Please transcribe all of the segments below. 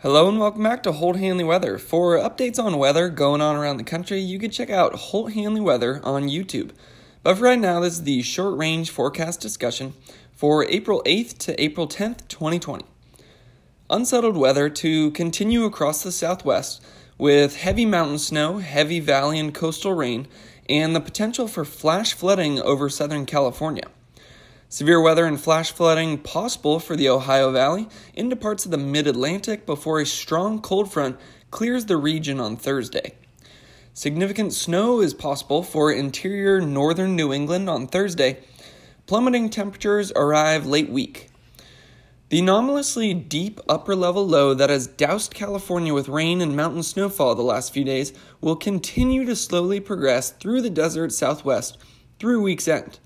Hello and welcome back to Holt Hanley Weather. For updates on weather going on around the country, you can check out Holt Hanley Weather on YouTube. But for right now, this is the short range forecast discussion for April 8th to April 10th, 2020. Unsettled weather to continue across the southwest with heavy mountain snow, heavy valley and coastal rain, and the potential for flash flooding over southern California. Severe weather and flash flooding possible for the Ohio Valley into parts of the mid Atlantic before a strong cold front clears the region on Thursday. Significant snow is possible for interior northern New England on Thursday. Plummeting temperatures arrive late week. The anomalously deep upper level low that has doused California with rain and mountain snowfall the last few days will continue to slowly progress through the desert southwest through week's end.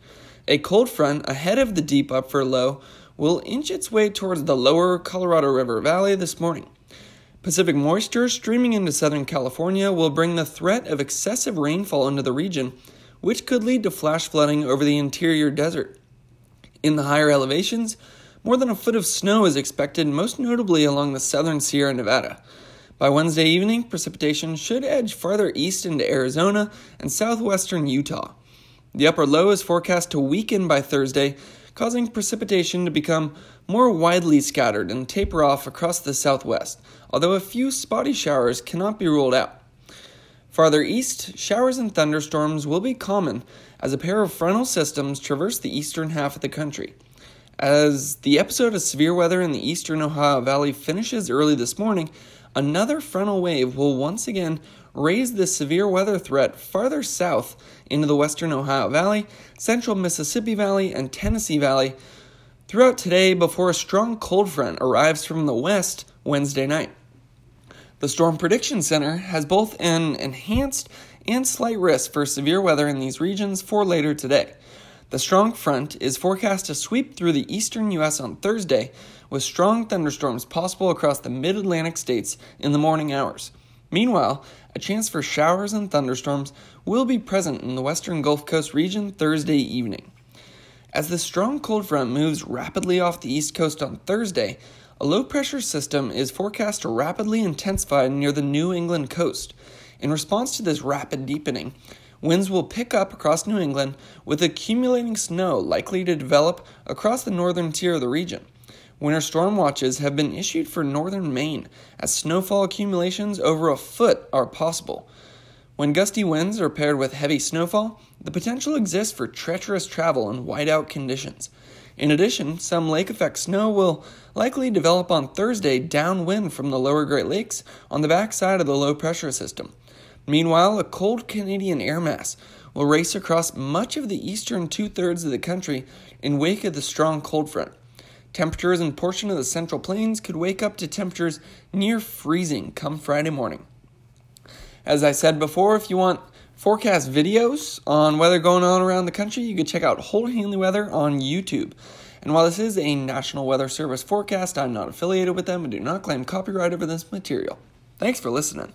A cold front ahead of the deep upper low will inch its way towards the lower Colorado River Valley this morning. Pacific moisture streaming into Southern California will bring the threat of excessive rainfall into the region, which could lead to flash flooding over the interior desert. In the higher elevations, more than a foot of snow is expected, most notably along the southern Sierra Nevada. By Wednesday evening, precipitation should edge farther east into Arizona and southwestern Utah. The upper low is forecast to weaken by Thursday, causing precipitation to become more widely scattered and taper off across the southwest, although a few spotty showers cannot be ruled out. Farther east, showers and thunderstorms will be common as a pair of frontal systems traverse the eastern half of the country. As the episode of severe weather in the eastern Ohio Valley finishes early this morning, another frontal wave will once again raise the severe weather threat farther south into the western Ohio Valley, central Mississippi Valley, and Tennessee Valley throughout today before a strong cold front arrives from the west Wednesday night. The Storm Prediction Center has both an enhanced and slight risk for severe weather in these regions for later today. The strong front is forecast to sweep through the eastern U.S. on Thursday, with strong thunderstorms possible across the mid Atlantic states in the morning hours. Meanwhile, a chance for showers and thunderstorms will be present in the western Gulf Coast region Thursday evening. As the strong cold front moves rapidly off the east coast on Thursday, a low pressure system is forecast to rapidly intensify near the New England coast. In response to this rapid deepening, winds will pick up across New England with accumulating snow likely to develop across the northern tier of the region. Winter storm watches have been issued for northern Maine as snowfall accumulations over a foot are possible. When gusty winds are paired with heavy snowfall, the potential exists for treacherous travel in whiteout conditions. In addition, some lake effect snow will likely develop on Thursday downwind from the lower Great Lakes on the backside of the low pressure system. Meanwhile, a cold Canadian air mass will race across much of the eastern two thirds of the country in wake of the strong cold front. Temperatures in portion of the central plains could wake up to temperatures near freezing come Friday morning. As I said before, if you want forecast videos on weather going on around the country, you can check out Holt Hanley Weather on YouTube. And while this is a National Weather Service forecast, I'm not affiliated with them and do not claim copyright over this material. Thanks for listening.